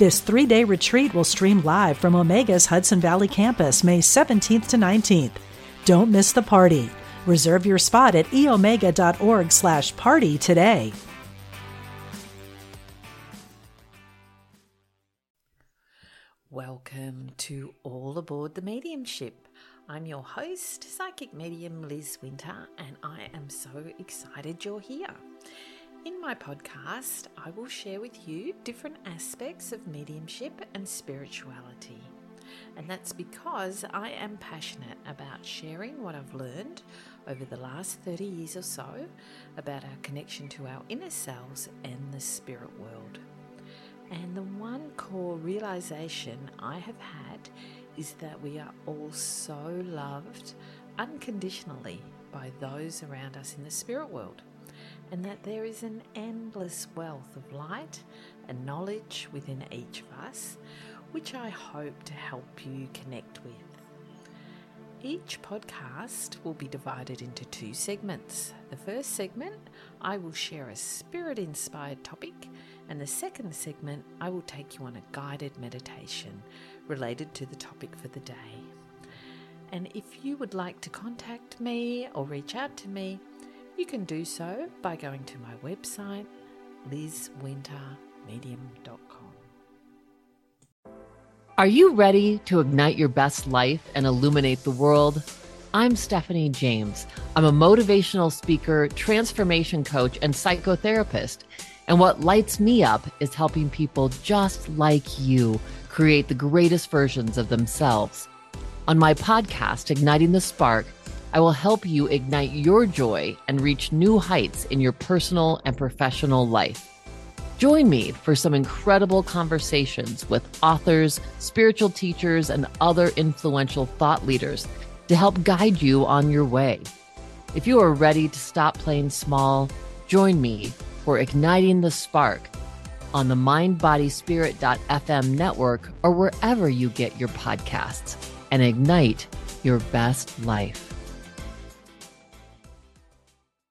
This three day retreat will stream live from Omega's Hudson Valley campus May 17th to 19th. Don't miss the party. Reserve your spot at eomega.org slash party today. Welcome to All Aboard the Mediumship. I'm your host, Psychic Medium Liz Winter, and I am so excited you're here. In my podcast, I will share with you different aspects of mediumship and spirituality. And that's because I am passionate about sharing what I've learned over the last 30 years or so about our connection to our inner selves and the spirit world. And the one core realization I have had is that we are all so loved unconditionally by those around us in the spirit world and that there is an endless wealth of light and knowledge within each of us, which I hope to help you connect with. Each podcast will be divided into two segments. The first segment, I will share a spirit inspired topic, and the second segment, I will take you on a guided meditation related to the topic for the day. And if you would like to contact me or reach out to me, you can do so by going to my website, lizwintermedium.com. Are you ready to ignite your best life and illuminate the world? I'm Stephanie James. I'm a motivational speaker, transformation coach, and psychotherapist. And what lights me up is helping people just like you create the greatest versions of themselves. On my podcast, Igniting the Spark, I will help you ignite your joy and reach new heights in your personal and professional life. Join me for some incredible conversations with authors, spiritual teachers, and other influential thought leaders to help guide you on your way. If you are ready to stop playing small, join me for Igniting the Spark on the mindbodyspirit.fm network or wherever you get your podcasts and ignite your best life.